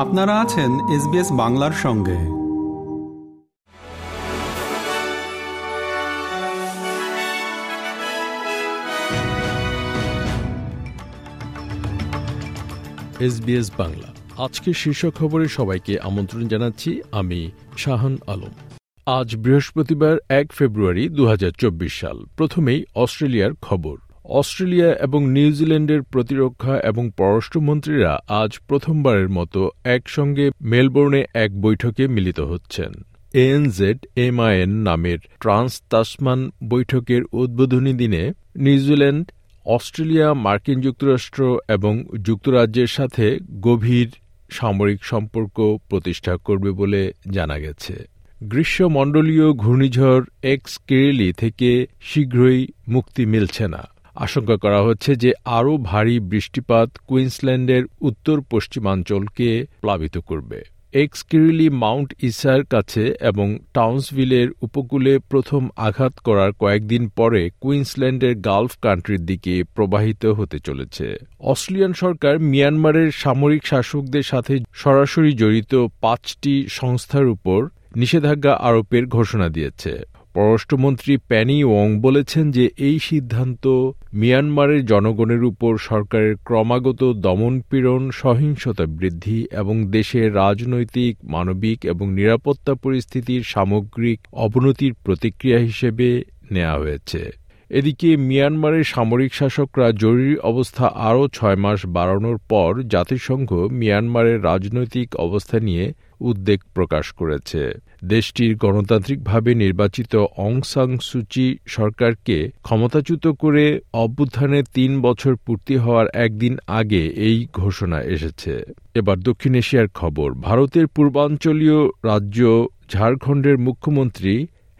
আপনারা আছেন এসবিএস বাংলার সঙ্গে। এসবিএস বাংলা। আজকের শীর্ষ খবরে সবাইকে আমন্ত্রণ জানাচ্ছি আমি শাহান আলম। আজ বৃহস্পতিবার এক ফেব্রুয়ারি দু হাজার চব্বিশ সাল। প্রথমেই অস্ট্রেলিয়ার খবর। অস্ট্রেলিয়া এবং নিউজিল্যান্ডের প্রতিরক্ষা এবং পররাষ্ট্রমন্ত্রীরা আজ প্রথমবারের মতো একসঙ্গে মেলবোর্নে এক বৈঠকে মিলিত হচ্ছেন। এএনজেড এমআইএন নামের ট্রান্স তাসমান বৈঠকের উদ্বোধনী দিনে নিউজিল্যান্ড অস্ট্রেলিয়া, মার্কিন যুক্তরাষ্ট্র এবং যুক্তরাজ্যের সাথে গভীর সামরিক সম্পর্ক প্রতিষ্ঠা করবে বলে জানা গেছে। গ্রীষ্মমণ্ডলীয় ঘূর্ণিঝড় এক্স কেরেলি থেকে শীঘ্রই মুক্তি মিলছে না। আশঙ্কা করা হচ্ছে যে আরও ভারী বৃষ্টিপাত কুইন্সল্যান্ডের উত্তর পশ্চিমাঞ্চলকে প্লাবিত করবে। এক্স কিরিলি মাউন্ট ইসার কাছে এবং টাউন্সভিলের উপকূলে প্রথম আঘাত করার কয়েকদিন পরে কুইন্সল্যান্ডের গালফ কান্ট্রির দিকে প্রবাহিত হতে চলেছে। অস্ট্রেলিয়ান সরকার মিয়ানমারের সামরিক শাসকদের সাথে সরাসরি জড়িত পাঁচটি সংস্থার উপর নিষেধাজ্ঞা আরোপের ঘোষণা দিয়েছে। পররাষ্ট্রমন্ত্রী প্যানি ওং বলেছেন যে এই সিদ্ধান্ত মিয়ানমারের জনগণের উপর সরকারের ক্রমাগত দমনপীড়ন, সহিংসতা বৃদ্ধি এবং দেশের রাজনৈতিক, মানবিক এবং নিরাপত্তা পরিস্থিতির সামগ্রিক অবনতির প্রতিক্রিয়া হিসেবে নেওয়া হয়েছে। এদিকে মিয়ানমারের সামরিক শাসকরা জরুরি অবস্থা আরও ছয় মাস বাড়ানোর পর জাতিসংঘ মিয়ানমারের রাজনৈতিক অবস্থা নিয়ে উদ্বেগ প্রকাশ করেছে। দেশটির গণতান্ত্রিকভাবে নির্বাচিত অং সাং সুচি সরকারকে ক্ষমতাচ্যুত করে অভ্যুত্থানের তিন বছর পূর্তি হওয়ার একদিন আগে এই ঘোষণা এসেছে। এবার দক্ষিণ এশিয়ার খবর, ভারতের পূর্বাঞ্চলীয় রাজ্য ঝাড়খণ্ডের মুখ্যমন্ত্রী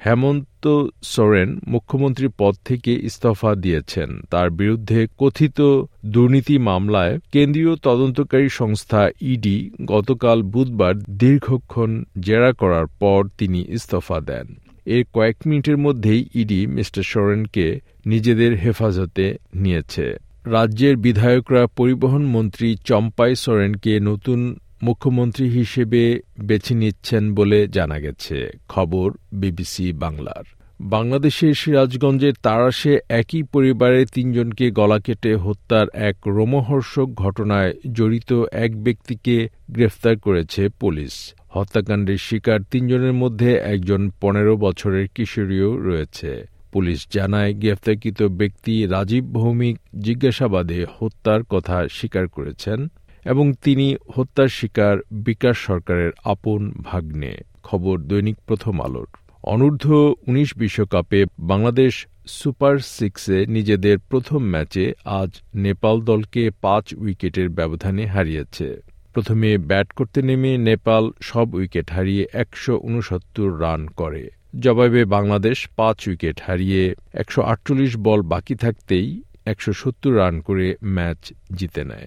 হেমন্ত সোরেন মুখ্যমন্ত্রী পদ থেকে ইস্তফা দিয়েছেন। তার বিরুদ্ধে কথিত দুর্নীতি মামলায় কেন্দ্রীয় তদন্তকারী সংস্থা ইডি গতকাল বুধবার দীর্ঘক্ষণ জেরা করার পর তিনি ইস্তফা দেন। এর কয়েক মিনিটের মধ্যেই ইডি মিস্টার সোরেনকে নিজেদের হেফাজতে নিয়েছে। রাজ্যের বিধায়করা পরিবহন মন্ত্রী চম্পাই সোরেনকে নতুন মুখ্যমন্ত্রী হিসেবে বেছে নিচ্ছেন বলে জানা গেছে। খবর বিবিসি বাংলার। বাংলাদেশের সিরাজগঞ্জের তারাশে একই পরিবারের তিনজনকে গলা কেটে হত্যার এক রোমহর্ষক ঘটনায় জড়িত এক ব্যক্তিকে গ্রেফতার করেছে পুলিশ। হত্যাকাণ্ডের শিকার তিনজনের মধ্যে একজন পনেরো বছরের কিশোরীও রয়েছে। পুলিশ জানায়, গ্রেফতারকৃত ব্যক্তি রাজীব ভৌমিক জিজ্ঞাসাবাদে হত্যার কথা স্বীকার করেছেন। এবং তিনি হত্যার শিকার বিকাশ সরকারের আপন ভাগ্নে। খবর দৈনিক প্রথম আলোর। অনূর্ধ্ব উনিশ বিশ্বকাপে বাংলাদেশ সুপার সিক্সে নিজেদের প্রথম ম্যাচে আজ নেপাল দলকে পাঁচ উইকেটের ব্যবধানে হারিয়েছে। প্রথমে ব্যাট করতে নেমে নেপাল সব উইকেট হারিয়ে একশো উনসত্তর রান করে। জবাবে বাংলাদেশ পাঁচ উইকেট হারিয়ে একশ আটচল্লিশ বল বাকি থাকতেই একশ সত্তর রান করে ম্যাচ জিতে নেয়।